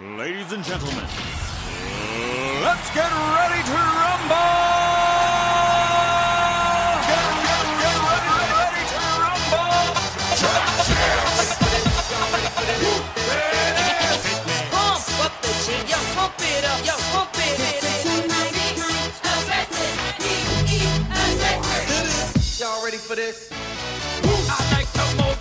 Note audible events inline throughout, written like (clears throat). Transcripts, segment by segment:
Ladies and gentlemen, let's get ready to rumble! Ready, to rumble! Pump up the yo, pump it up, yo, pump it. Y'all ready for this? I like to move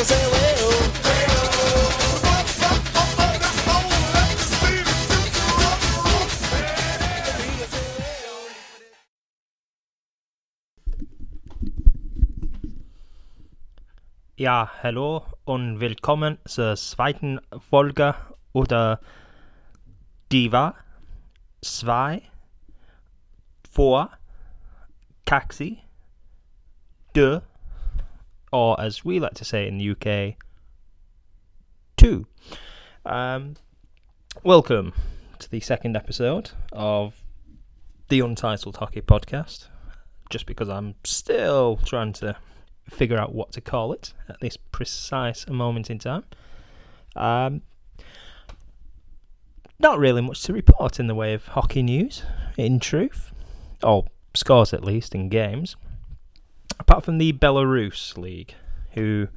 Ja, hallo und willkommen zur zweiten Folge oder Diva 2 vor Taxi de or as we like to say in the UK 2. Um, welcome to the second episode of the Untitled Hockey Podcast. Just because I'm still trying to figure out what to call it at this precise moment in time. Um, not really much to report in the way of hockey news, in truth, or scores at least in games, apart from the Belarus League, who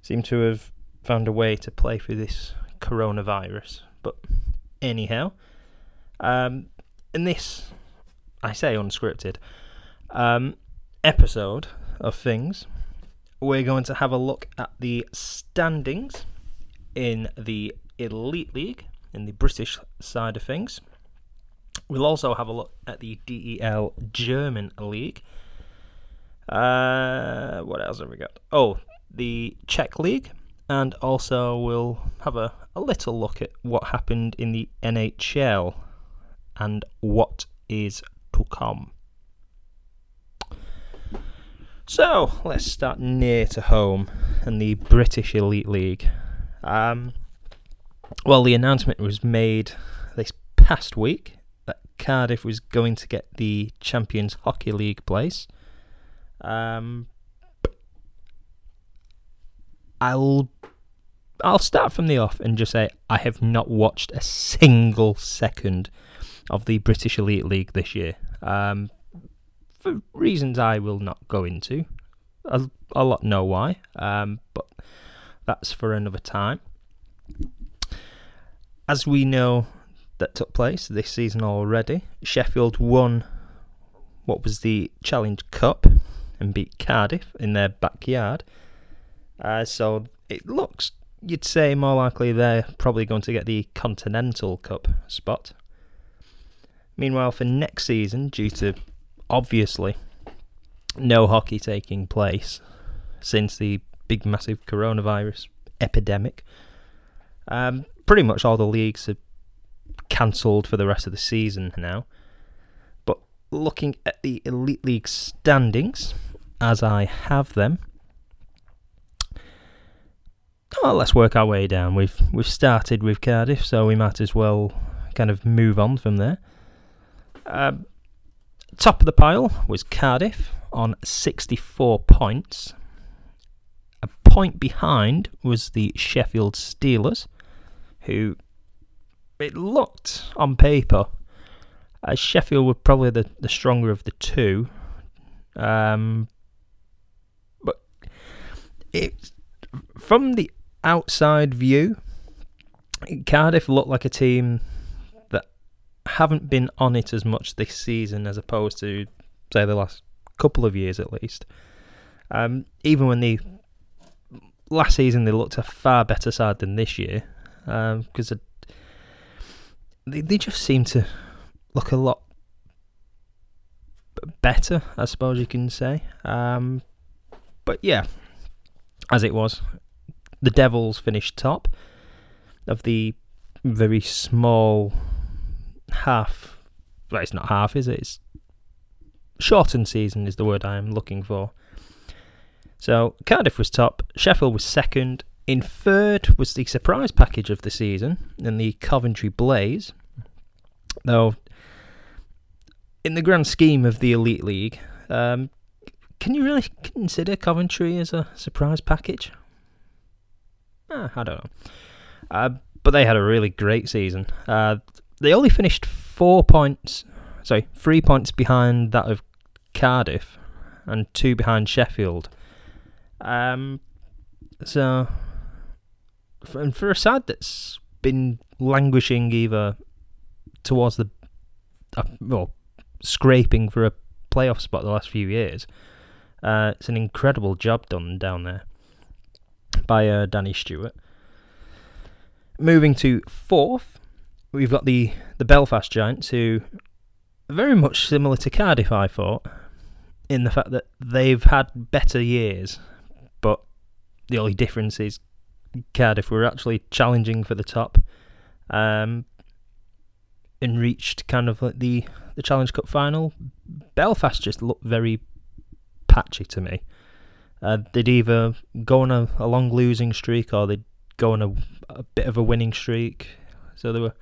seem to have found a way to play through this coronavirus. But anyhow, um, in this, I say unscripted, um, episode of things, we're going to have a look at the standings in the Elite League, in the British side of things. We'll also have a look at the DEL German League. Uh, what else have we got? Oh, the Czech League. And also, we'll have a, a little look at what happened in the NHL and what is to come. So let's start near to home and the British Elite League. Um, well, the announcement was made this past week that Cardiff was going to get the Champions Hockey League place. Um, I'll I'll start from the off and just say I have not watched a single second of the British Elite League this year. Um, for reasons I will not go into. I'll, I'll not know why, um, but that's for another time. As we know, that took place this season already. Sheffield won what was the Challenge Cup and beat Cardiff in their backyard. Uh, so it looks, you'd say, more likely they're probably going to get the Continental Cup spot. Meanwhile, for next season, due to obviously no hockey taking place since the big massive coronavirus epidemic. Um, pretty much all the leagues are cancelled for the rest of the season now. But looking at the Elite League standings, as I have them, oh, let's work our way down. We've we've started with Cardiff, so we might as well kind of move on from there. Um, Top of the pile was Cardiff on 64 points. A point behind was the Sheffield Steelers, who it looked on paper as Sheffield were probably the, the stronger of the two. Um, it from the outside view, Cardiff looked like a team that haven't been on it as much this season as opposed to say the last couple of years at least. Um, even when they last season they looked a far better side than this year because um, they they just seem to look a lot better, I suppose you can say. Um, but yeah, as it was, the Devils finished top of the very small half. Well, it's not half, is it? It's shortened season is the word I am looking for. So Cardiff was top, Sheffield was second. In third was the surprise package of the season and the Coventry Blaze. Though, in the grand scheme of the Elite League, um, can you really consider Coventry as a surprise package? Ah, I don't know. Uh, but they had a really great season. Uh, they only finished four points, sorry, three points behind that of Cardiff and two behind Sheffield. Um, so, and for a side that's been languishing either towards the, uh, well, scraping for a playoff spot the last few years, uh, it's an incredible job done down there by uh, Danny Stewart. Moving to fourth, we've got the, the Belfast Giants, who are very much similar to Cardiff, I thought, in the fact that they've had better years, but the only difference is Cardiff were actually challenging for the top um, and reached kind of like the, the Challenge Cup final. Belfast just looked very patchy to me. Uh, they'd either go on a, a long losing streak or they'd go on a, a bit of a winning streak. So they were,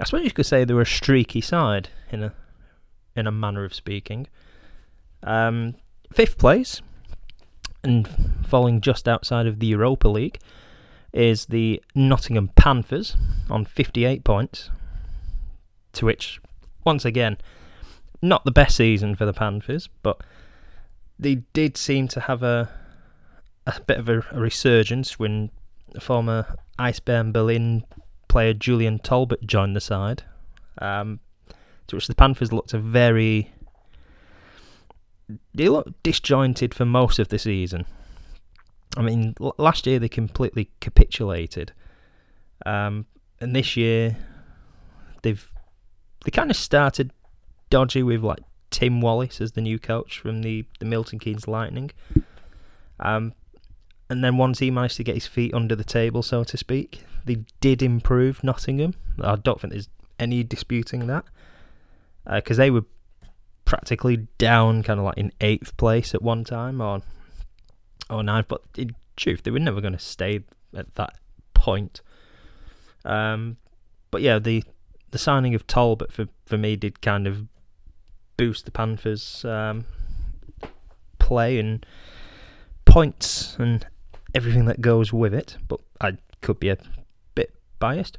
I suppose you could say they were a streaky side in a in a manner of speaking. Um, fifth place, and falling just outside of the Europa League, is the Nottingham Panthers on 58 points. To which, once again, not the best season for the Panthers, but they did seem to have a a bit of a, a resurgence when former Eisbären Berlin player Julian Talbot joined the side. Um, to which the Panthers looked a very they looked disjointed for most of the season. I mean, l- last year they completely capitulated, um, and this year they've they kind of started dodgy with like Tim Wallace as the new coach from the the Milton Keynes Lightning. Um, and then once he managed to get his feet under the table, so to speak, they did improve Nottingham. I don't think there's any disputing that because they were practically down, kind of like in eighth place at one time, or or ninth. But in truth, they were never going to stay at that point. Um, but yeah, the the signing of Talbot for for me did kind of boost the Panthers' um, play and points and everything that goes with it. But I could be a bit biased.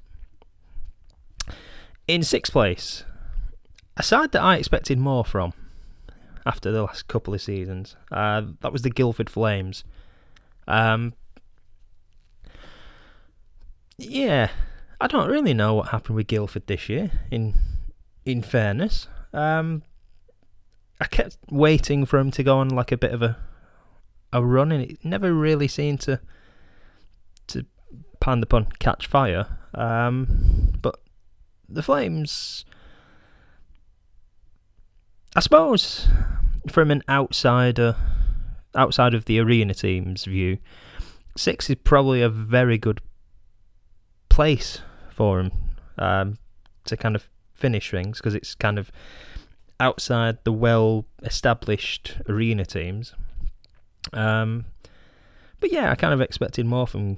In sixth place, a side that I expected more from after the last couple of seasons. Uh, that was the Guildford Flames. Um, yeah, I don't really know what happened with Guildford this year. In in fairness, um, I kept waiting for him to go on like a bit of a a run, and it never really seemed to to pan the pun catch fire. Um, but the Flames I suppose from an outsider, outside of the arena team's view, six is probably a very good place for him um, to kind of finish things because it's kind of outside the well-established arena teams. Um, but yeah, I kind of expected more from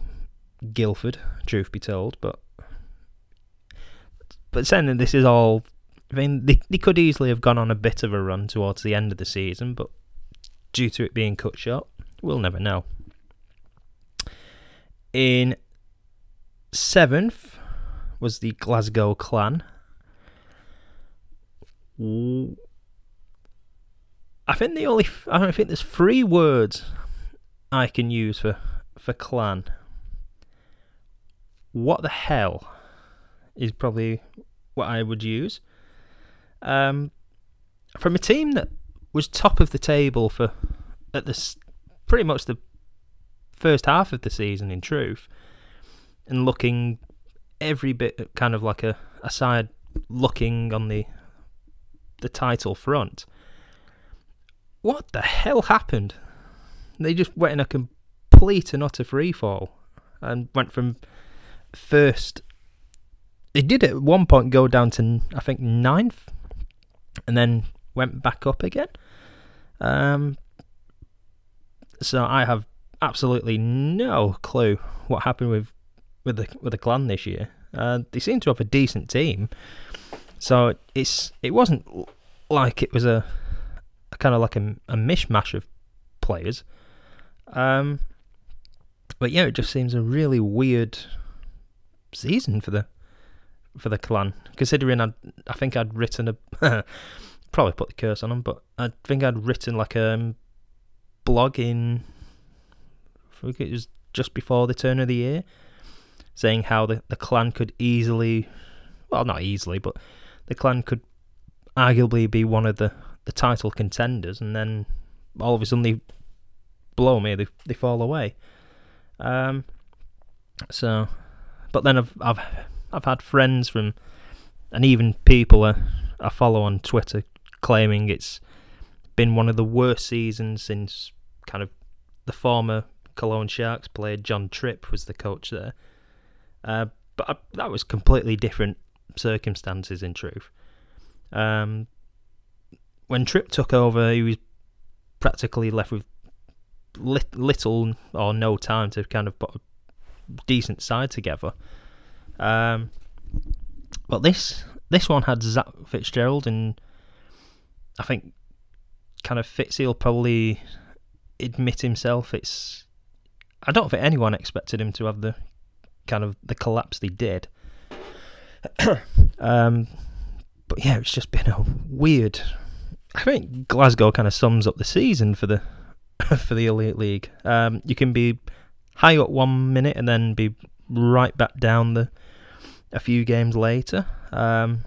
Guildford, truth be told. But but saying that this is all I mean, they, they could easily have gone on a bit of a run towards the end of the season, but due to it being cut short, we'll never know. In seventh was the Glasgow Clan. I think the only I think there's three words I can use for for clan. What the hell is probably what I would use. Um, from a team that was top of the table for at this pretty much the first half of the season, in truth, and looking every bit kind of like a, a side looking on the the title front. What the hell happened? They just went in a complete and utter free fall and went from first. They did at one point go down to I think ninth and then went back up again. Um, so I have absolutely no clue what happened with with the with the clan this year. Uh, they seem to have a decent team, so it's it wasn't like it was a, a kind of like a, a mishmash of players. Um, but yeah, it just seems a really weird season for the for the clan. Considering I I think I'd written a (laughs) probably put the curse on them, but I think I'd written like a um, blog in I think it was just before the turn of the year, saying how the, the clan could easily, well, not easily, but the clan could arguably be one of the, the title contenders, and then all of a sudden they blow me, they they fall away. Um, so, but then I've I've I've had friends from, and even people I, I follow on Twitter claiming it's been one of the worst seasons since kind of the former Cologne Sharks player John Tripp was the coach there. Uh, but I, that was completely different circumstances in truth. Um, when Tripp took over, he was practically left with lit, little or no time to kind of put a decent side together. Um, but this this one had Zack Fitzgerald, and I think kind of Fitzy will probably admit himself. It's I don't think anyone expected him to have the kind of the collapse they did. (coughs) um, but yeah, it's just been a weird. I think Glasgow kind of sums up the season for the (laughs) for the elite league. Um, you can be high up one minute and then be right back down the a few games later. Um,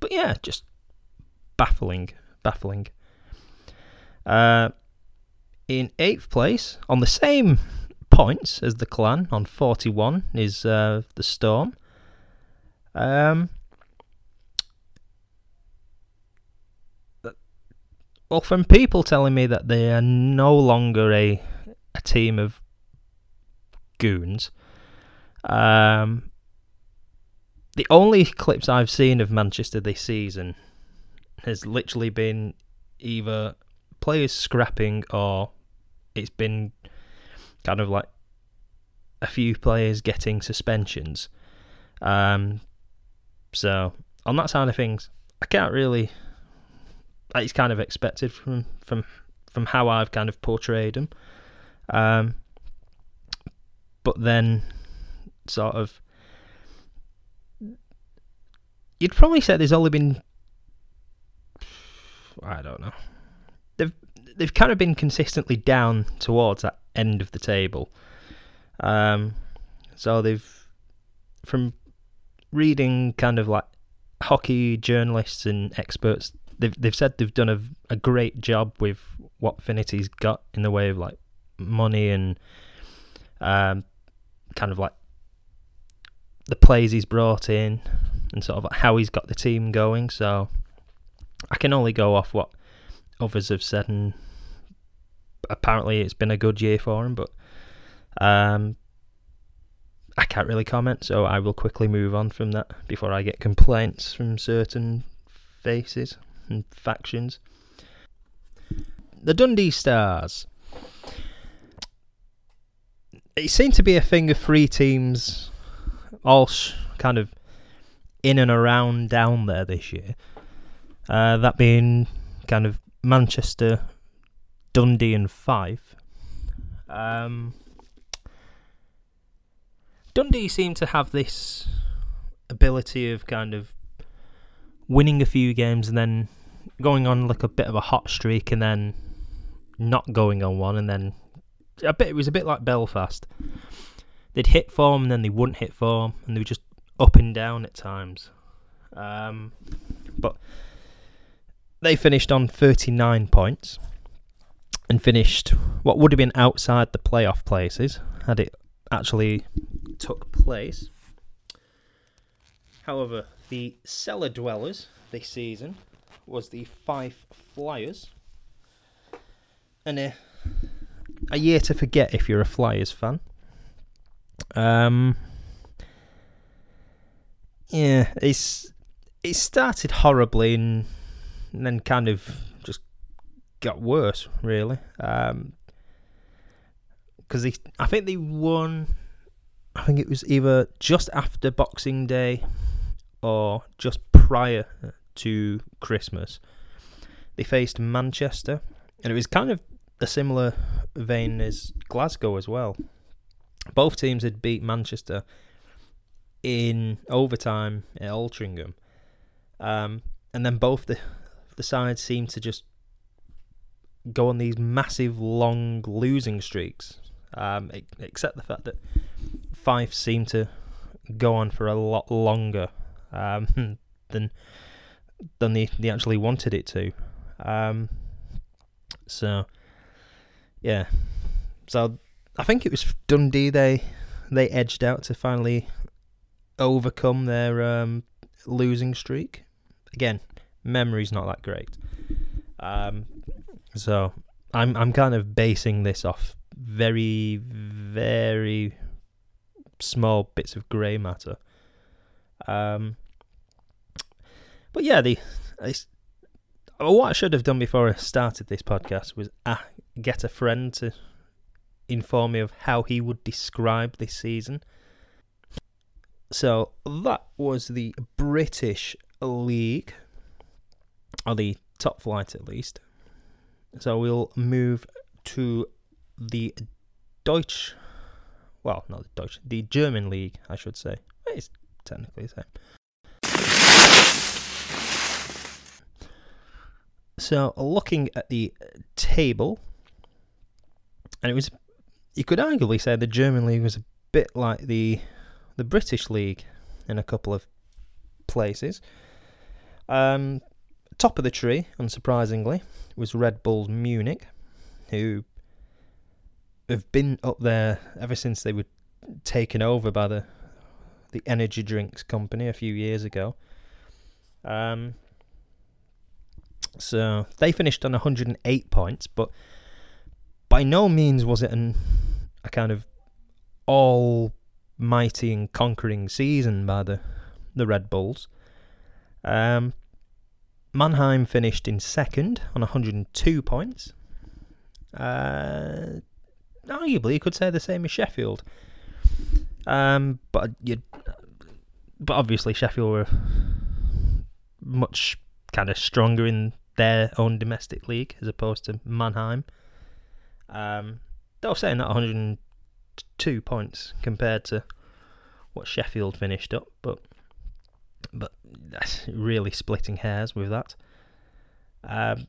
but yeah, just baffling, baffling. Uh, in eighth place, on the same points as the clan, on 41, is uh, the Storm. Um, well, from people telling me that they are no longer a a team of goons, um, the only clips I've seen of Manchester this season has literally been either players scrapping or it's been kind of like a few players getting suspensions. Um, so on that side of things, I can't really. It's kind of expected from from from how I've kind of portrayed them. Um, but then, sort of, you'd probably say there's only been. I don't know. They've they've kind of been consistently down towards that end of the table. Um, so they've from reading kind of like hockey journalists and experts, they've they've said they've done a, a great job with what Finnerty's got in the way of like money and um, kind of like the plays he's brought in and sort of how he's got the team going. So I can only go off what others have said, and apparently it's been a good year for him. But um, I can't really comment, so I will quickly move on from that before I get complaints from certain faces and factions. The Dundee Stars. It seemed to be a thing of three teams, all kind of in and around down there this year. Uh, that being kind of Manchester, Dundee, and Fife. Um, Dundee seem to have this ability of kind of winning a few games and then going on like a bit of a hot streak and then not going on one and then a bit it was a bit like Belfast. They'd hit form and then they wouldn't hit form and they were just up and down at times. Um, but they finished on 39 points and finished what would have been outside the playoff places had it actually took place. However, the cellar dwellers this season was the Fife Flyers. And a, a year to forget if you're a Flyers fan. Um, yeah, it's it started horribly and, and then kind of just got worse. Really, um, because I think they won. I think it was either just after Boxing Day or just prior to Christmas. They faced Manchester, and it was kind of a similar vein as Glasgow as well. Both teams had beat Manchester in overtime at Altrincham, um, and then both the the sides seemed to just go on these massive long losing streaks. Um, except the fact that Fife seemed to go on for a lot longer um, (laughs) than than they, they actually wanted it to. Um, so yeah, so I think it was Dundee they they edged out to finally overcome their um, losing streak. Again, memory's not that great. Um, so I'm I'm kind of basing this off very very small bits of grey matter. Um, but yeah, the what I should have done before I started this podcast was uh, get a friend to inform me of how he would describe this season. So that was the British League, or the top flight at least. So we'll move to the Deutsch, well, not the Deutsch, the German league, I should say. It's technically the same. So looking at the table, and it was, you could arguably say the German league was a bit like the the British league in a couple of places. Um, top of the tree, unsurprisingly, was Red Bull Munich, who have been up there ever since they were taken over by the the energy drinks company a few years ago. Um, so they finished on 108 points, but by no means was it an a kind of almighty and conquering season by the the Red Bulls. Um, Mannheim finished in second on 102 points. Uh, arguably, you could say the same as Sheffield. Um, but you, but obviously Sheffield were much kind of stronger in their own domestic league as opposed to Mannheim. Um, they were saying that 102 points compared to what Sheffield finished up, but but that's really splitting hairs with that. Um,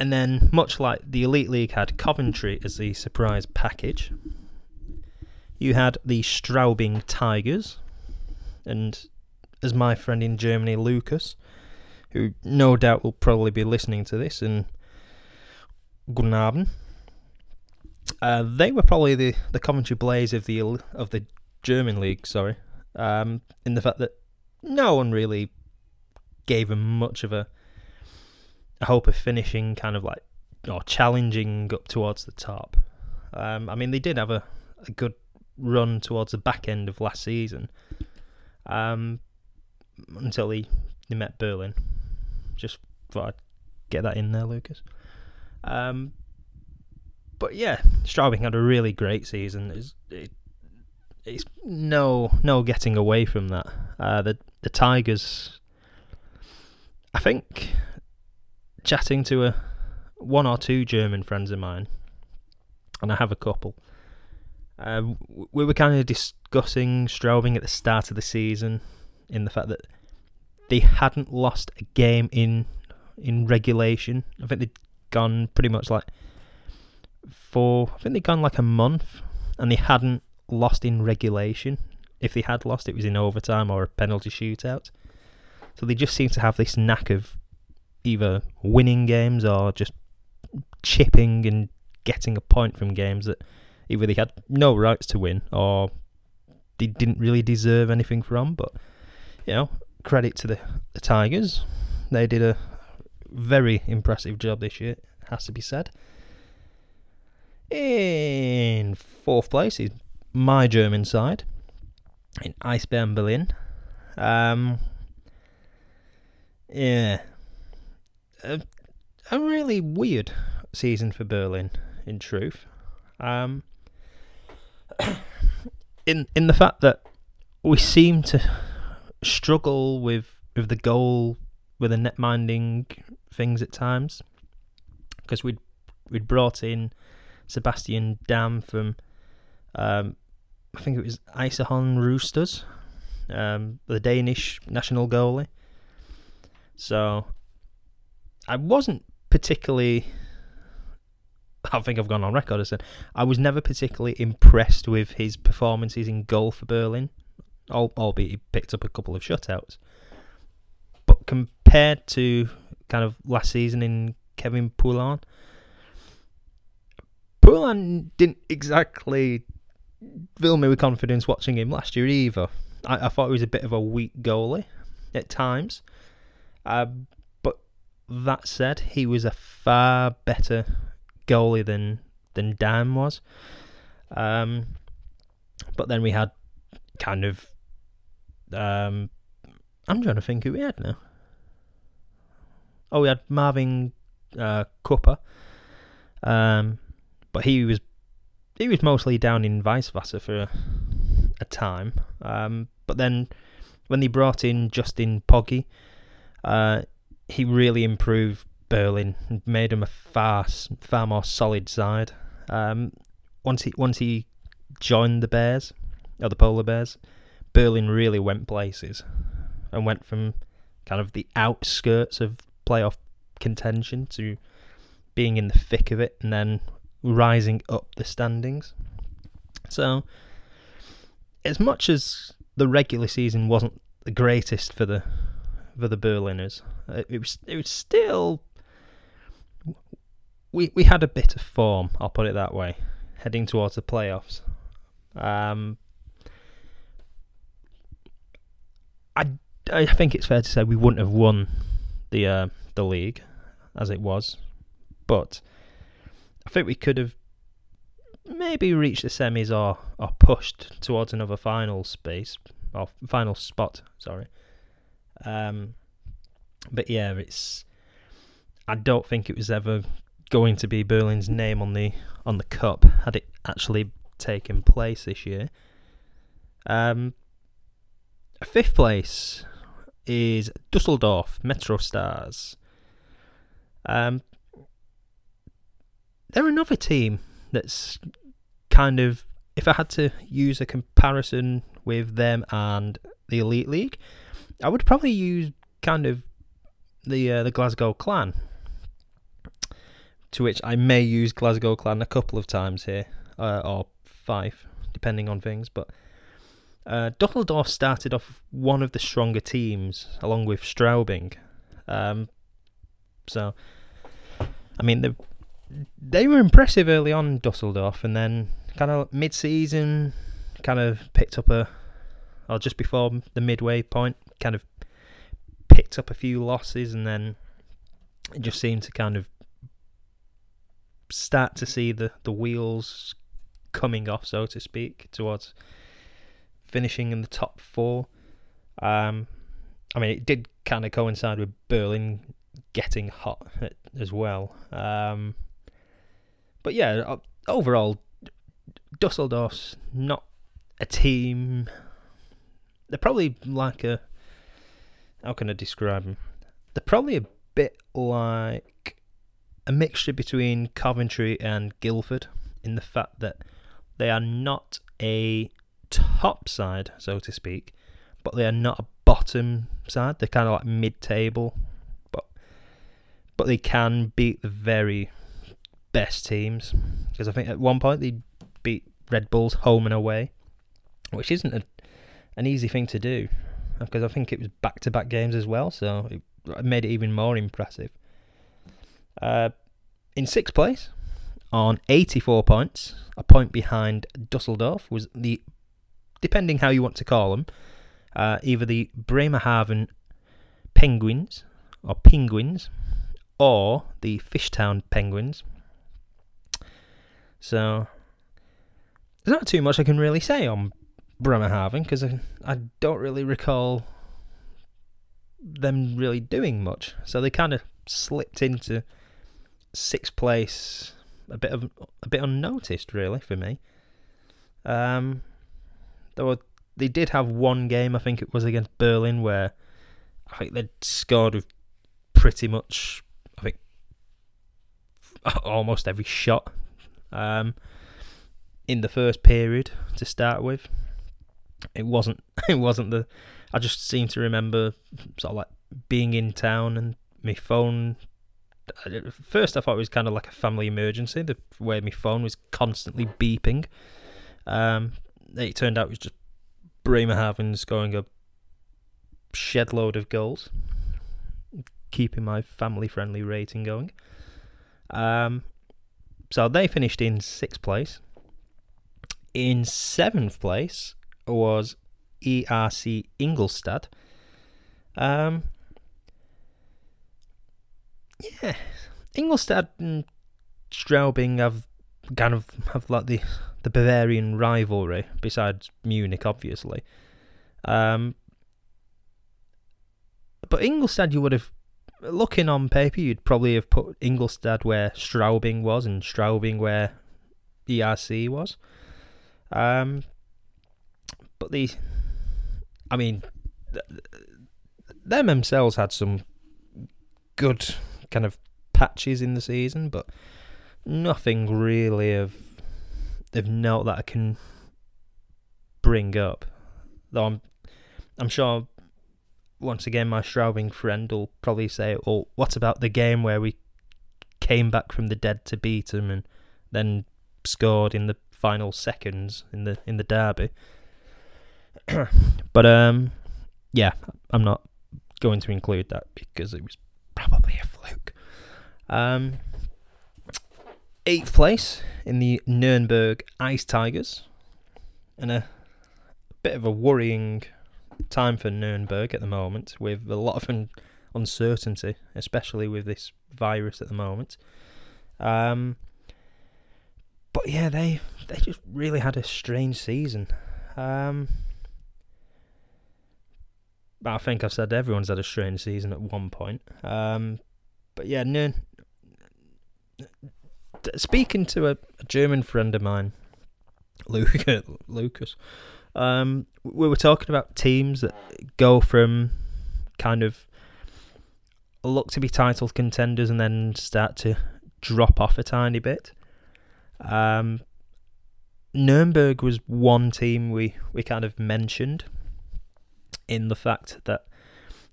and then, much like the Elite League had Coventry as the surprise package, you had the Straubing Tigers, and as my friend in Germany, Lucas, who no doubt will probably be listening to this, and Guten Abend. Uh, they were probably the, the Coventry Blaze of the of the German league. Sorry, um, in the fact that no one really gave them much of a, a hope of finishing kind of like or challenging up towards the top. Um, I mean, they did have a, a good run towards the back end of last season um, until they, they met Berlin. Just thought I'd get that in there, Lucas. Um, but yeah, Straubing had a really great season. It's, it, it's no no getting away from that. Uh, the the Tigers. I think chatting to a one or two German friends of mine, and I have a couple. Uh, we were kind of discussing Straubing at the start of the season, in the fact that they hadn't lost a game in in regulation. I think they'd gone pretty much like for I think they'd gone like a month, and they hadn't lost in regulation. If they had lost, it was in overtime or a penalty shootout. So they just seem to have this knack of either winning games or just chipping and getting a point from games that either they had no rights to win or they didn't really deserve anything from. But you know, credit to the, the Tigers. They did a very impressive job this year, has to be said. In fourth place is my German side in Eisbären Berlin. Um, yeah, a, a really weird season for Berlin. In truth, Um, (coughs) in in the fact that we seem to struggle with with the goal with the net minding things at times because we'd we'd brought in Sebastian Dahm from um, I think it was Iserlohn Roosters, um, the Danish national goalie. So I wasn't particularly. I think I've gone on record as said I was never particularly impressed with his performances in goal for Berlin, albeit he picked up a couple of shutouts. But compared to kind of last season in Kevin Poulin, Poulin didn't exactly fill me with confidence watching him last year either. I, I thought he was a bit of a weak goalie at times. But that said, he was a far better goalie than than Dahm was. Um, but then we had kind of. Um, I'm trying to think who we had now. Oh, we had Marvin uh, Cüpper. Um, but he was he was mostly down in Weisswasser for a, a time. Um, but then when they brought in Justin Pogge, uh, he really improved Berlin and made him a far far more solid side. Um, once he once he joined the Bears or the Polar Bears, Berlin really went places and went from kind of the outskirts of playoff contention to being in the thick of it and then rising up the standings. So, as much as the regular season wasn't the greatest for the for the Berliners, it, it was it was still we we had a bit of form. I'll put it that way, heading towards the playoffs. Um, I I think it's fair to say we wouldn't have won the uh, the league as it was, but I think we could have maybe reached the semis or or pushed towards another final space or final spot. Sorry. Um, but yeah, it's. I don't think it was ever going to be Berlin's name on the on the cup had it actually taken place this year. Um, fifth place is Dusseldorf Metro Stars. Um, they're another team that's kind of if I had to use a comparison with them and the Elite League, I would probably use kind of the uh, the Glasgow Clan. To which I may use Glasgow Clan a couple of times here, uh, or five, depending on things. But uh, Dusseldorf started off one of the stronger teams, along with Straubing. Um, so, I mean, they they were impressive early on, Dusseldorf, and then kind of mid-season, kind of picked up a, or just before the midway point, kind of picked up a few losses, and then it just seemed to kind of start to see the, the wheels coming off, so to speak, towards finishing in the top four. Um, I mean, it did kind of coincide with Berlin getting hot as well. Um, but yeah, overall, Dusseldorf's not a team. They're probably like a. How can I describe them? They're probably a bit like a mixture between Coventry and Guildford in the fact that they are not a top side, so to speak, but they are not a bottom side. They're kind of like mid-table, but but they can beat the very best teams because I think at one point they beat Red Bulls home and away, which isn't a, an easy thing to do because I think it was back-to-back games as well, so it made it even more impressive. Uh, in sixth place, on 84 points, a point behind Dusseldorf, was the, depending how you want to call them, uh, either the Bremerhaven Penguins or Penguins or the Fishtown Penguins. So there's not too much I can really say on Bremerhaven because I, I don't really recall them really doing much. So they kind of slipped into sixth place a bit of a bit unnoticed, really, for me. Um, were they did have one game, I think it was against Berlin, where I think they'd scored with pretty much, I think, (laughs) almost every shot um, in the first period to start with. It wasn't. (laughs) It wasn't the. I just seem to remember sort of like being in town and my phone. First, I thought it was kind of like a family emergency, the way my phone was constantly beeping. Um, it turned out it was just Bremerhaven scoring a shed load of goals, keeping my family friendly rating going. Um, so they finished in sixth place. In seventh place was ERC Ingolstadt. Um, yeah, Ingolstadt and Straubing have kind of have like the the Bavarian rivalry, besides Munich, obviously. Um, but Ingolstadt, you would have, looking on paper, you'd probably have put Ingolstadt where Straubing was and Straubing where ERC was. Um, but the, I mean, them themselves had some good kind of patches in the season, but nothing really of of note that I can bring up. Though I'm, I'm sure. Once again, my Straubing friend will probably say, "Oh, what about the game where we came back from the dead to beat them and then scored in the final seconds in the in the derby?" (clears throat) but um, yeah, I'm not going to include that because it was probably a fluke. Um, eighth place in the Nuremberg Ice Tigers, and a bit of a worrying time for Nuremberg at the moment, with a lot of un- uncertainty, especially with this virus at the moment. Um, but yeah, they they just really had a strange season. Um, I think I've said everyone's had a strange season at one point. Um, but yeah, Nuremberg speaking to a, a, German friend of mine, (laughs) Luca, Lucas, um, we were talking about teams that go from kind of look to be title contenders and then start to drop off a tiny bit. Um, Nuremberg was one team we, we kind of mentioned in the fact that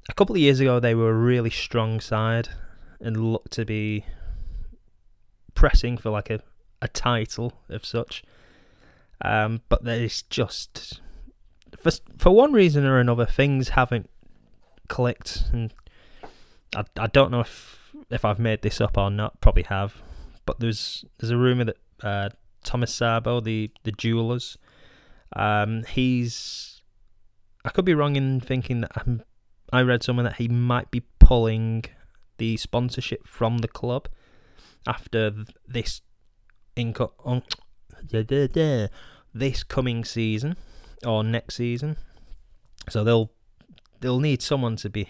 a couple of years ago they were a really strong side and looked to be pressing for like a, a title of such. Um, but there's just for for one reason or another, things haven't clicked, and I I don't know if if I've made this up or not. Probably have, but there's there's a rumor that uh, Thomas Sabo, the the jewelers, um, he's I could be wrong in thinking that I'm, I read somewhere that he might be pulling the sponsorship from the club after this inco- um, on, this coming season or next season. So they'll they'll need someone to be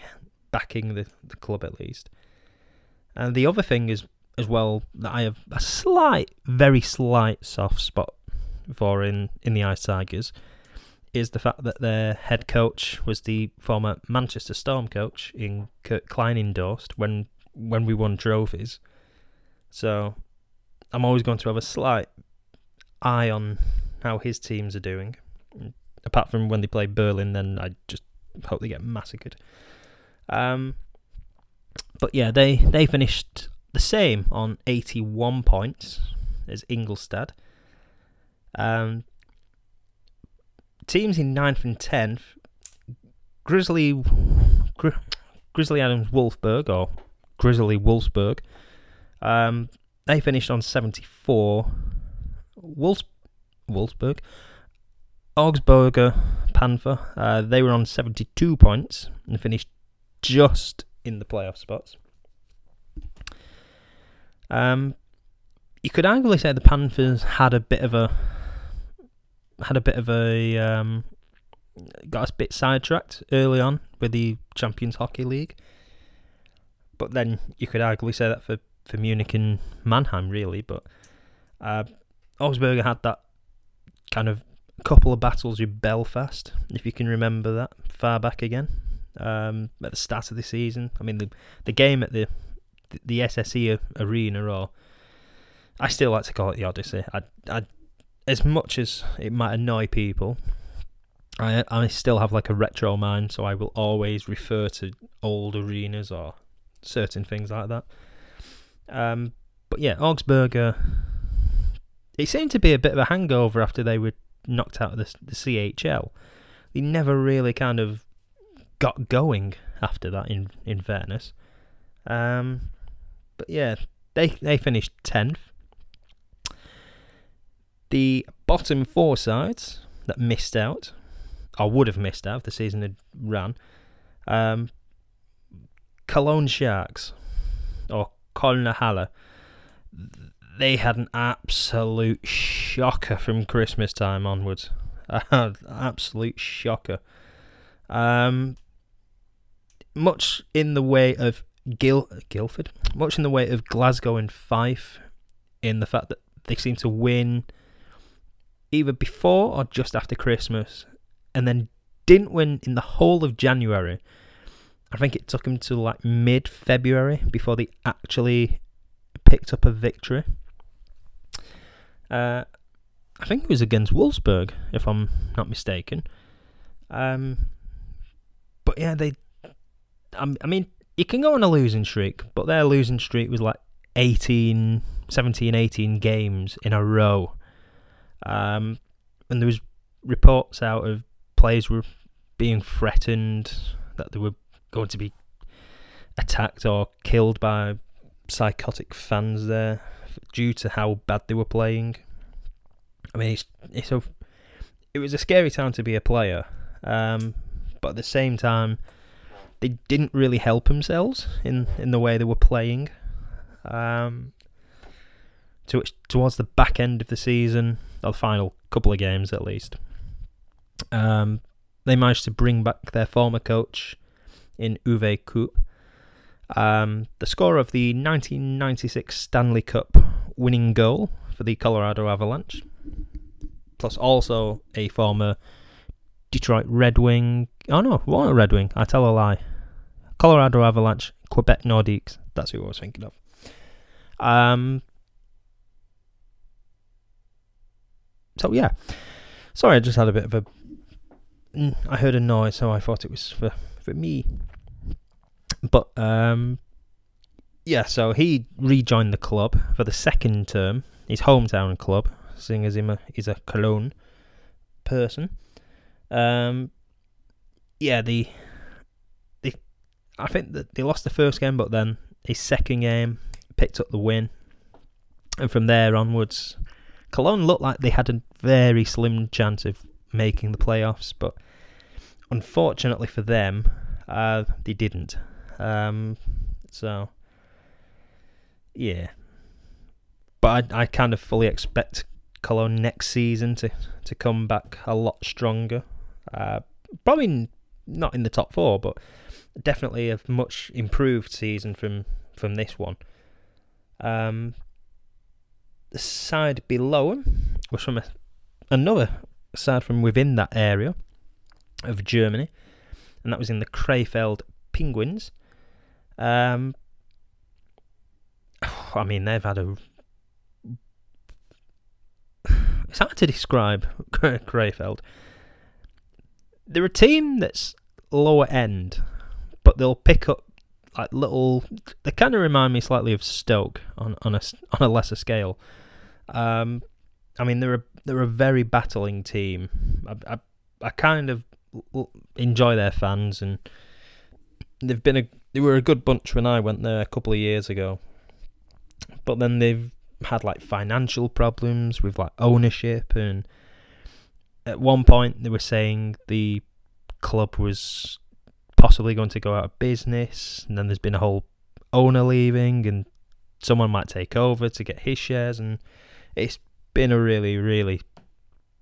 backing the, the club at least. And the other thing is as well that I have a slight, very slight soft spot for in, in the Ice Tigers is the fact that their head coach was the former Manchester Storm coach in Kurt Kleinendorst when when we won trophies. So I'm always going to have a slight eye on how his teams are doing. Apart from when they play Berlin, then I just hope they get massacred. Um, but yeah, they they finished the same on 81 points as Ingolstadt. Um, teams in ninth and tenth, Grizzly Gri- Grizzly Adams Wolfsburg or Grizzly Wolfsburg um, they finished on 74. Wolfs- Wolfsburg, Augsburger Panther, uh, they were on 72 points and finished just in the playoff spots. Um, you could arguably say the Panthers had a bit of a had a bit of a um, got a bit sidetracked early on with the Champions Hockey League, but then you could arguably say that for for Munich and Mannheim, really. But Uh, Augsburger had that kind of couple of battles with Belfast, if you can remember that far back again. Um, at the start of the season, I mean the the game at the the SSE arena, or I still like to call it the Odyssey. I, I, as much as it might annoy people, I I still have like a retro mind, so I will always refer to old arenas or certain things like that. Um, but yeah, Augsburger. It seemed to be a bit of a hangover after they were knocked out of the, the CHL. They never really kind of got going after that. In in fairness, um, but yeah, they they finished tenth. The bottom four sides that missed out, or would have missed out if the season had run, um, Cologne Sharks or Kölner Haie, they had an absolute shocker from Christmas time onwards. (laughs) absolute shocker. Um, much in the way of Gil Guildford, much in the way of Glasgow and Fife, in the fact that they seem to win either before or just after Christmas, and then didn't win in the whole of January. I think it took them to like mid February before they actually picked up a victory. Uh, I think it was against Wolfsburg, if I'm not mistaken. Um, but yeah, they. Um, I mean, you can go on a losing streak, but their losing streak was like 18, 17, 18 games in a row. Um, and there was reports out of players were being threatened that they were going to be attacked or killed by psychotic fans there due to how bad they were playing. I mean, it's it's a it was a scary time to be a player, um, but at the same time, they didn't really help themselves in in the way they were playing. Um, to towards the back end of the season, the final couple of games at least, um, they managed to bring back their former coach in Uwe Krupp. Um, the score of the 1996 Stanley Cup winning goal for the Colorado Avalanche, plus also a former Detroit Red Wing. Oh no, what a Red Wing? I tell a lie. Colorado Avalanche, Quebec Nordiques. That's who I was thinking of. Um. So yeah, sorry, I just had a bit of a. mm, heard a noise, so I thought it was for for me. But um, yeah, so he rejoined the club for the second term, his hometown club, seeing as him he's a Cologne person. Um, yeah, the the I think that they lost the first game, but then his second game picked up the win, and from there onwards, Cologne looked like they had a very slim chance of making the playoffs, but unfortunately for them, uh, they didn't. Um, so yeah, but I, I kind of fully expect Cologne next season to to come back a lot stronger. Uh, probably not in the top four, but definitely a much improved season from from this one. Um, the side below him was from a, another side from within that area of Germany, and that was in the Krefeld Penguins. Um, (sighs) I mean, they've had a. (sighs) It's hard to describe (laughs) Krefeld. They're a team that's lower end, but they'll pick up like little. They kind of remind me slightly of Stoke on on a on a lesser scale. Um, I mean, they're a they're a very battling team. I I, I kind of enjoy their fans, and they've been a they were a good bunch when I went there a couple of years ago. But then they've had like financial problems with like ownership, and at one point they were saying the club was possibly going to go out of business, and then there's been a whole owner leaving, and someone might take over to get his shares, and it's been a really, really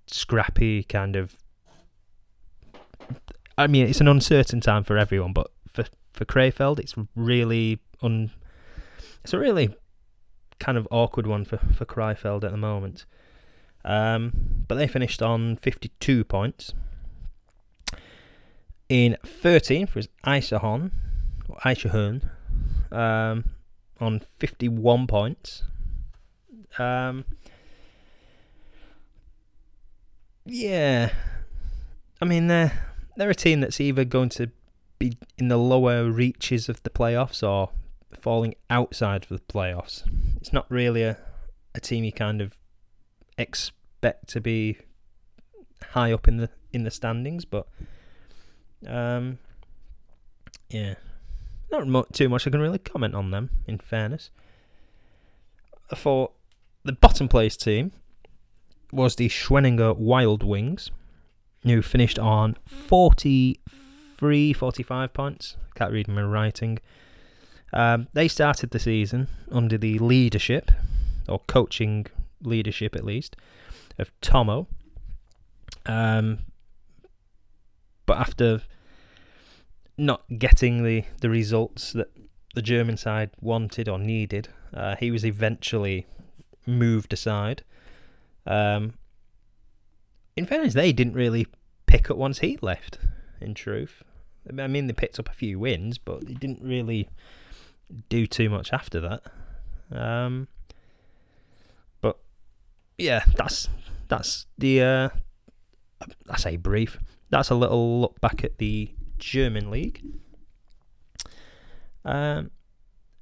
scrappy kind of. I mean, it's an uncertain time for everyone, but for for Krefeld, it's really un. It's a really kind of awkward one for for Krefeld at the moment. Um, but they finished on 52 points. In 13th was Iserlohn, or um, on 51 points. Um, yeah, I mean they're they're a team that's either going to be in the lower reaches of the playoffs or falling outside of the playoffs. It's not really a, a team you kind of expect to be high up in the in the standings, but um, yeah, not mo- too much I can really comment on them. In fairness, for the bottom place team was the Schwenninger Wild Wings, who finished on 43, 45 points. Can't read my writing. Um, they started the season under the leadership, or coaching leadership at least, of Tomo. Um, but after not getting the, the results that the German side wanted or needed, uh, he was eventually moved aside. Um, in fairness, they didn't really pick up once he left. In truth, I mean, they picked up a few wins, but they didn't really do too much after that. Um, but yeah, that's that's the uh, I say brief. That's a little look back at the German league. Um,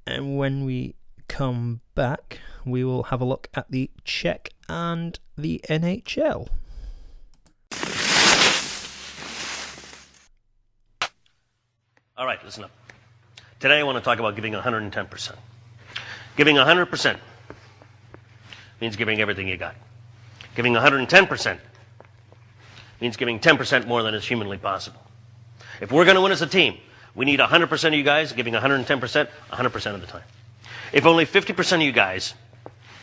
and when we come back, we will have a look at the Czech and the NHL. All right, listen up. Today I want to talk about giving 110%. Giving 100% means giving everything you got. Giving 110% means giving 10% more than is humanly possible. If we're going to win as a team, we need 100% of you guys giving 110% 100% of the time. If only 50% of you guys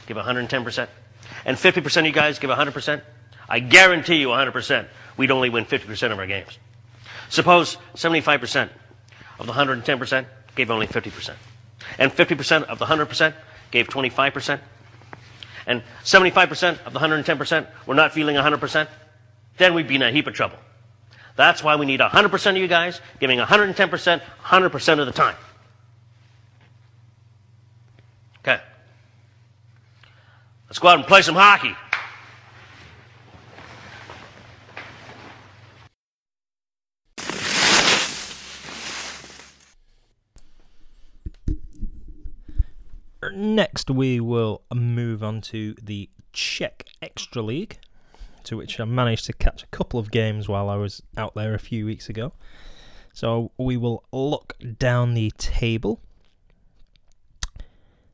give 110% and 50% of you guys give 100%, I guarantee you 100% we'd only win 50% of our games. Suppose 75% of the 110% gave only 50%. And 50% of the 100% gave 25%. And 75% of the 110% were not feeling 100%. Then we'd be in a heap of trouble. That's why we need 100% of you guys giving 110% 100% of the time. Okay. Let's go out and play some hockey. Next, we will move on to the Czech Extra League, to which I managed to catch a couple of games while I was out there a few weeks ago. So we will look down the table.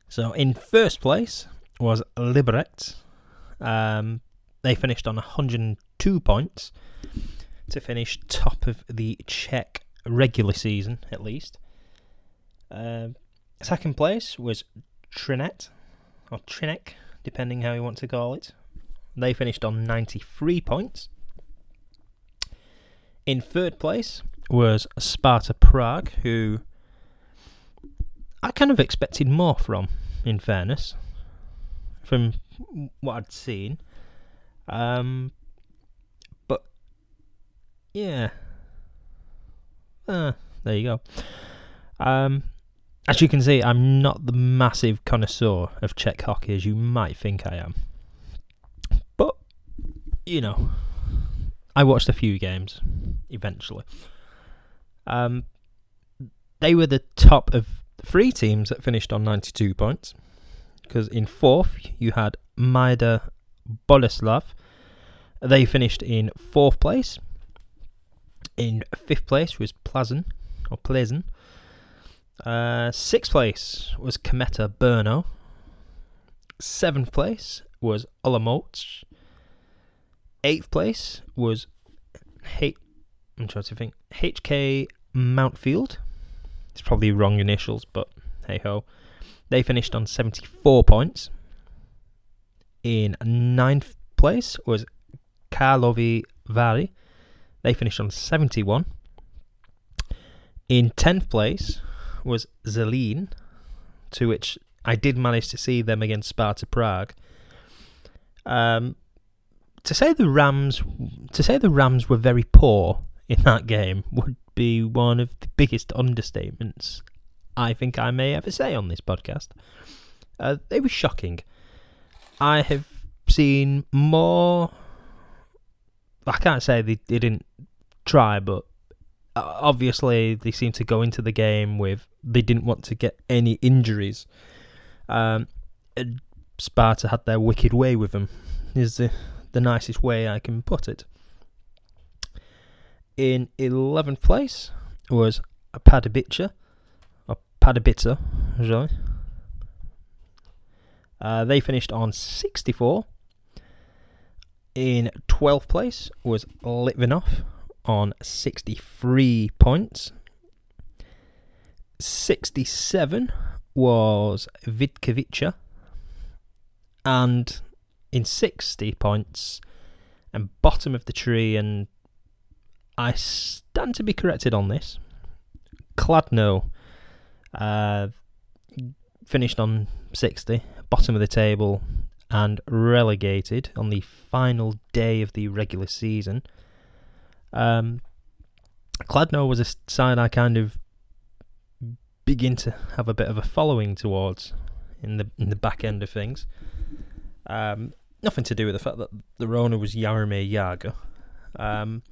So in first place was Liberec. Um, they finished on 102 points to finish top of the Czech regular season, at least. Um second place was Trinet, or Trinek, depending how you want to call it. They finished on 93 points. In third place was Sparta Prague, who I kind of expected more from, in fairness, from what I'd seen. Um, but yeah, uh, there you go. Um, as you can see, I'm not the massive connoisseur of Czech hockey as you might think I am. But, you know, I watched a few games eventually. Um, they were the top of three teams that finished on 92 points. Because in fourth, you had Mladá Boleslav. They finished in fourth place. In fifth place was Plazan, or Pleasant. Uh, sixth place was Kometa Brno. Seventh place was Olomouc. Eighth place was H- I'm trying to think HK Mountfield. It's probably wrong initials, but hey ho. They finished on 74 points. In ninth place was Karlovy Vary. They finished on 71. In 10th place was Zelin, to which I did manage to see them against Sparta Prague. Um, to say the Rams, to say the Rams were very poor in that game would be one of the biggest understatements I think I may ever say on this podcast. Uh, it was shocking. I have seen more. I can't say they didn't try, but uh, obviously they seemed to go into the game with they didn't want to get any injuries. Um, Sparta had their wicked way with them. Is the the nicest way I can put it. In eleventh place was Padabica, or Padabica, really. Uh, they finished on 64. In 12th place was Litvinov on 63 points. 67 was Vidkovica. And in 60 points, and bottom of the tree, and I stand to be corrected on this. Kladno uh, finished on 60, bottom of the table, and relegated on the final day of the regular season. Um, Kladno was a side I kind of begin to have a bit of a following towards in the in the back end of things. Um, nothing to do with the fact that the owner was Jaromir Jagr. Um,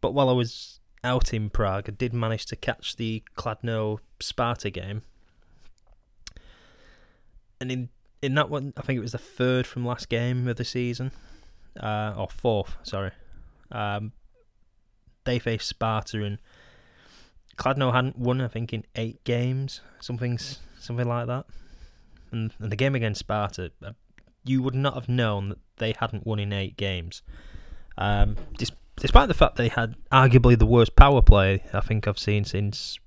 but while I was out in Prague, I did manage to catch the Kladno Sparta game. And in, in that one, I think it was the third from last game of the season, uh, or fourth, sorry. Um, they faced Sparta and Kladno hadn't won, I think, in eight games, something, something like that. And, and the game against Sparta, uh, you would not have known that they hadn't won in eight games. Um, dis- despite the fact they had arguably the worst power play I think I've seen since.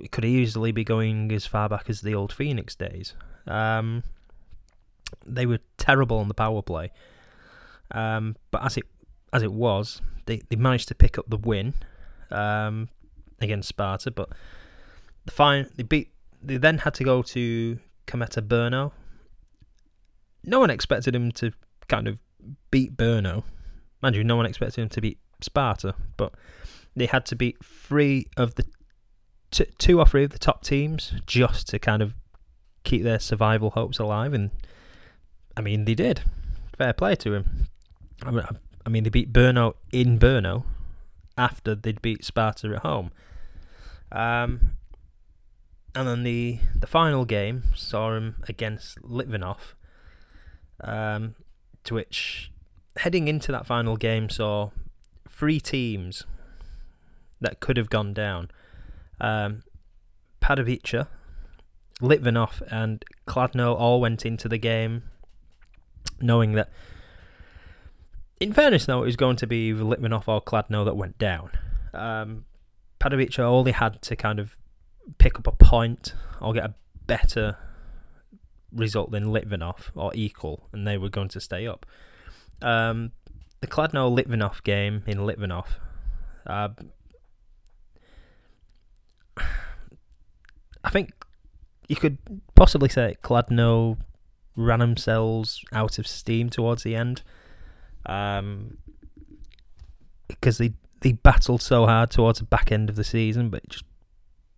It could easily be going as far back as the old Phoenix days. Um, they were terrible on the power play, um, but as it as it was, they, they managed to pick up the win um, against Sparta. But the fine they beat. They then had to go to Kometa Brno. No one expected him to kind of beat Brno. Mind you, no one expected him to beat Sparta, but they had to beat three of the t- two or three of the top teams just to kind of keep their survival hopes alive. And I mean, they did. Fair play to him. I mean, I mean they beat Brno in Brno after they'd beat Sparta at home. Um, and then the the final game saw him against Litvinov, um, to which heading into that final game saw three teams that could have gone down. Um, Padavica, Litvinov, and Kladno all went into the game knowing that. In fairness, though, it was going to be Litvinov or Kladno that went down. Um, Padavica only had to kind of pick up a point or get a better result in Litvinov or equal, and they were going to stay up. Um, the Kladno Litvinov game in Litvinov. Uh, (sighs) I think you could possibly say Kladno ran themselves out of steam towards the end. Um, because they they battled so hard towards the back end of the season, but it just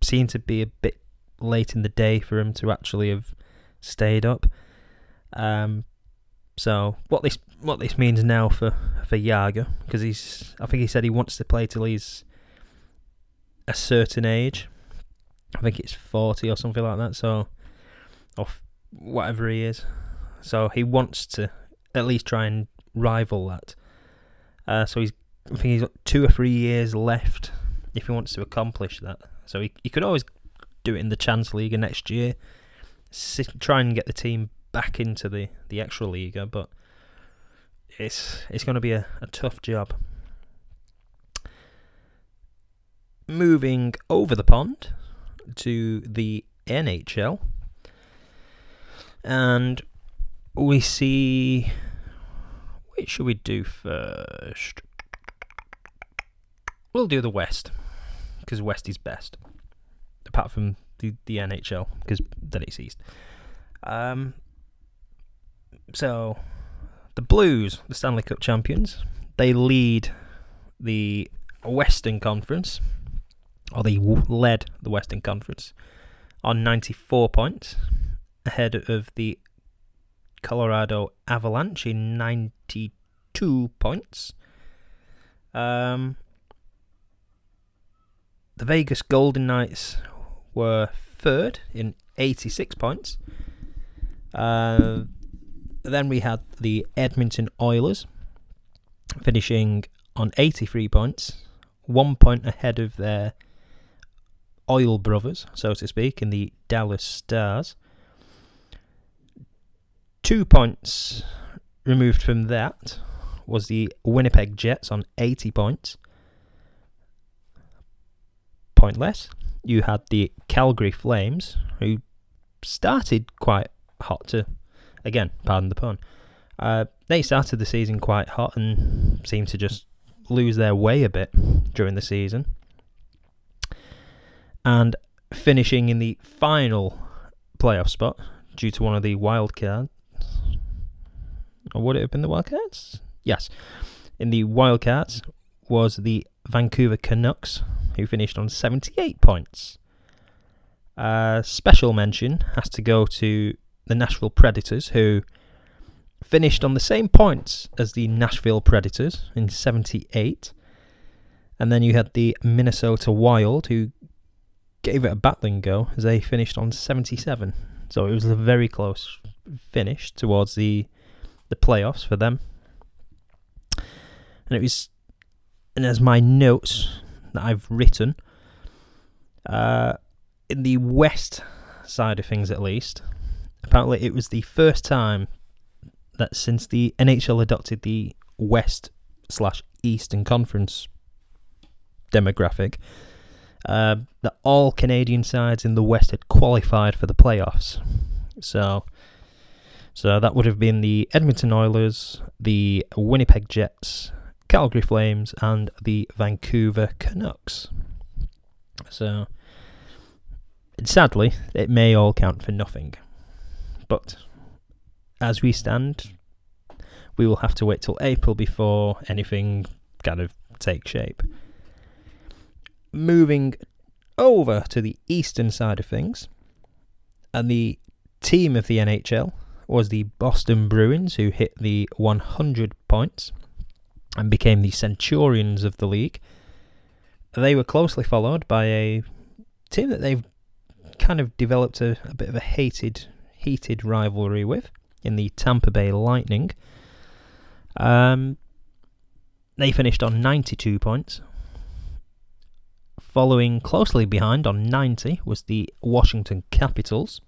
seemed to be a bit late in the day for him to actually have stayed up. Um, so what this what this means now for for Jagr because he's I think he said he wants to play till he's a certain age. I think it's forty or something like that. So, or whatever he is. So he wants to at least try and rival that. Uh, so he's I think he's got two or three years left if he wants to accomplish that. So he he could always do it in the Chance League next year. Sit, try and get the team back into the the extra Liga, but it's it's going to be a, a tough job. Moving over the pond to the NHL, and we see. Which should we do first? We'll do the West because West is best, apart from the, the NHL because then it ceased. Um, so the Blues, the Stanley Cup champions, they lead the Western Conference, or they led the Western Conference on 94 points, ahead of the Colorado Avalanche in 92 points. Um, the Vegas Golden Knights were third in 86 points. Uh, then we had the Edmonton Oilers finishing on 83 points, one point ahead of their oil brothers, so to speak, in the Dallas Stars. Two points removed from that was the Winnipeg Jets on 80 points. Point less. You had the Calgary Flames, who started quite hot to, again, pardon the pun. Uh, they started the season quite hot and seemed to just lose their way a bit during the season. And finishing in the final playoff spot due to one of the wild cards. Or would it have been the Wildcats? Yes. In the Wildcats was the Vancouver Canucks, who finished on 78 points. Uh, special mention has to go to the Nashville Predators, who finished on the same points as the Nashville Predators in 78. And then you had the Minnesota Wild, who gave it a battling go as they finished on 77. So it was a very close finish towards the the playoffs for them. And it was, and as my notes that I've written, uh, in the west side of things at least, apparently it was the first time that since the NHL adopted the West slash Eastern Conference demographic, uh, that all Canadian sides in the West had qualified for the playoffs. So, so that would have been the Edmonton Oilers, the Winnipeg Jets, Calgary Flames, and the Vancouver Canucks. So, sadly, it may all count for nothing. But as we stand, we will have to wait till April before anything kind of takes shape. Moving over to the eastern side of things, and the team of the NHL was the Boston Bruins, who hit the 100 points and became the Centurions of the league. They were closely followed by a team that they've kind of developed a, a bit of a hated, heated rivalry with in the Tampa Bay Lightning. Um, they finished on 92 points. Following closely behind on 90 was the Washington Capitals.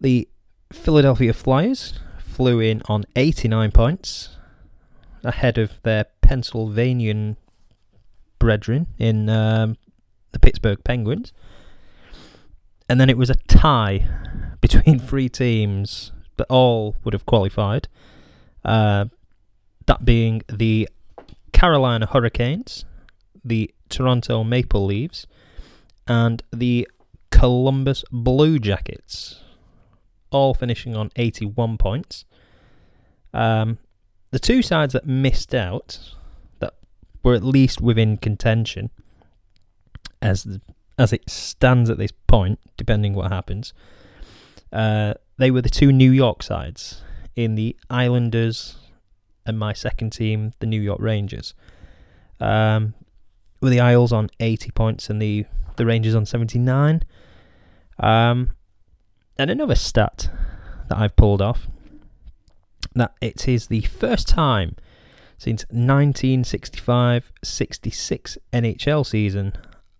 The Philadelphia Flyers flew in on 89 points, ahead of their Pennsylvanian brethren in um, the Pittsburgh Penguins. And then it was a tie between (laughs) three teams that all would have qualified. Uh, that being the Carolina Hurricanes, the Toronto Maple Leafs, and the Columbus Blue Jackets, all finishing on 81 points. Um, the two sides that missed out, that were at least within contention, as as it stands at this point, depending what happens, uh, they were the two New York sides in the Islanders and my second team, the New York Rangers. Um, with the Isles on 80 points and the, the Rangers on 79. Um, and another stat that I've pulled off that it is the first time since 1965 66 NHL season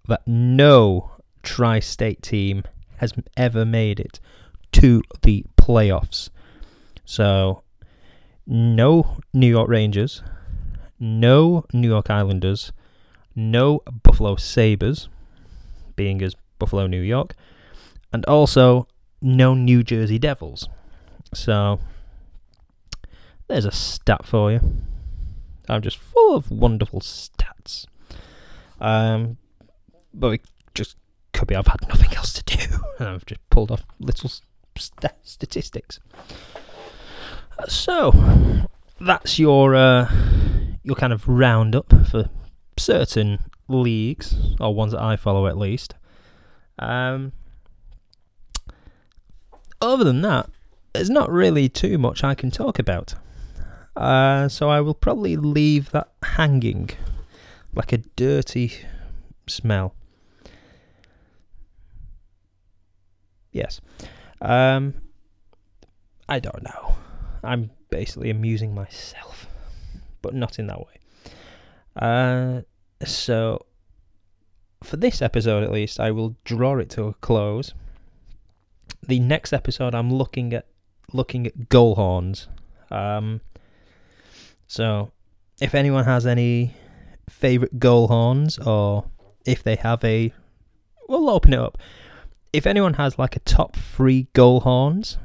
that no tri state team has ever made it to the playoffs. So, no New York Rangers, no New York Islanders, no Buffalo Sabres, being as Buffalo, New York, and also no New Jersey Devils. So, there's a stat for you. I'm just full of wonderful stats. Um, but we just could be I've had nothing else to do, (laughs) and I've just pulled off little st- statistics. So that's your uh, your kind of roundup for certain leagues or ones that I follow at least. Um, other than that, there's not really too much I can talk about. Uh, so I will probably leave that hanging like a dirty smell. Yes. Um, I don't know. I'm basically amusing myself, but not in that way. Uh, so for this episode, at least, I will draw it to a close. The next episode, I'm looking at looking at goal horns. Um, so if anyone has any favorite goal horns, or if they have a, we'll open it up. If anyone has like a top three goal horns,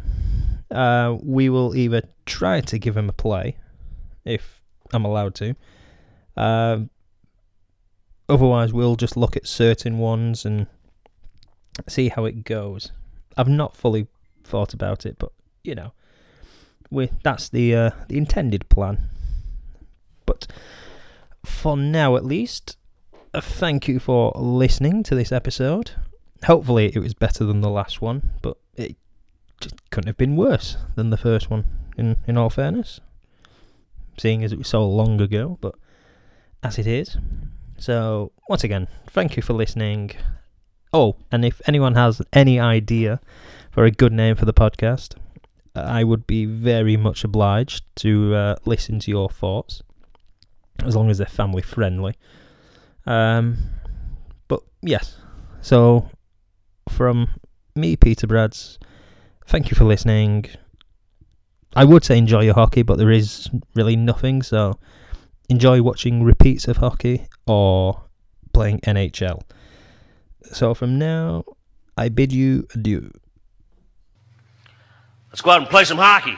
uh, we will either try to give them a play, if I'm allowed to. Um, otherwise, we'll just look at certain ones and see how it goes. I've not fully thought about it, but you know, we that's the uh, the intended plan. But for now, at least, thank you for listening to this episode. Hopefully, it was better than the last one, but it just couldn't have been worse than the first one. In in all fairness, seeing as it was so long ago, but as it is. So once again, thank you for listening. Oh, and if anyone has any idea for a good name for the podcast, I would be very much obliged to uh, listen to your thoughts, as long as they're family friendly. Um, but yes, so from me, Peter Brads, thank you for listening. I would say enjoy your hockey, but there is really nothing, so enjoy watching repeats of hockey or playing NHL. So from now, I bid you adieu. Let's go out and play some hockey.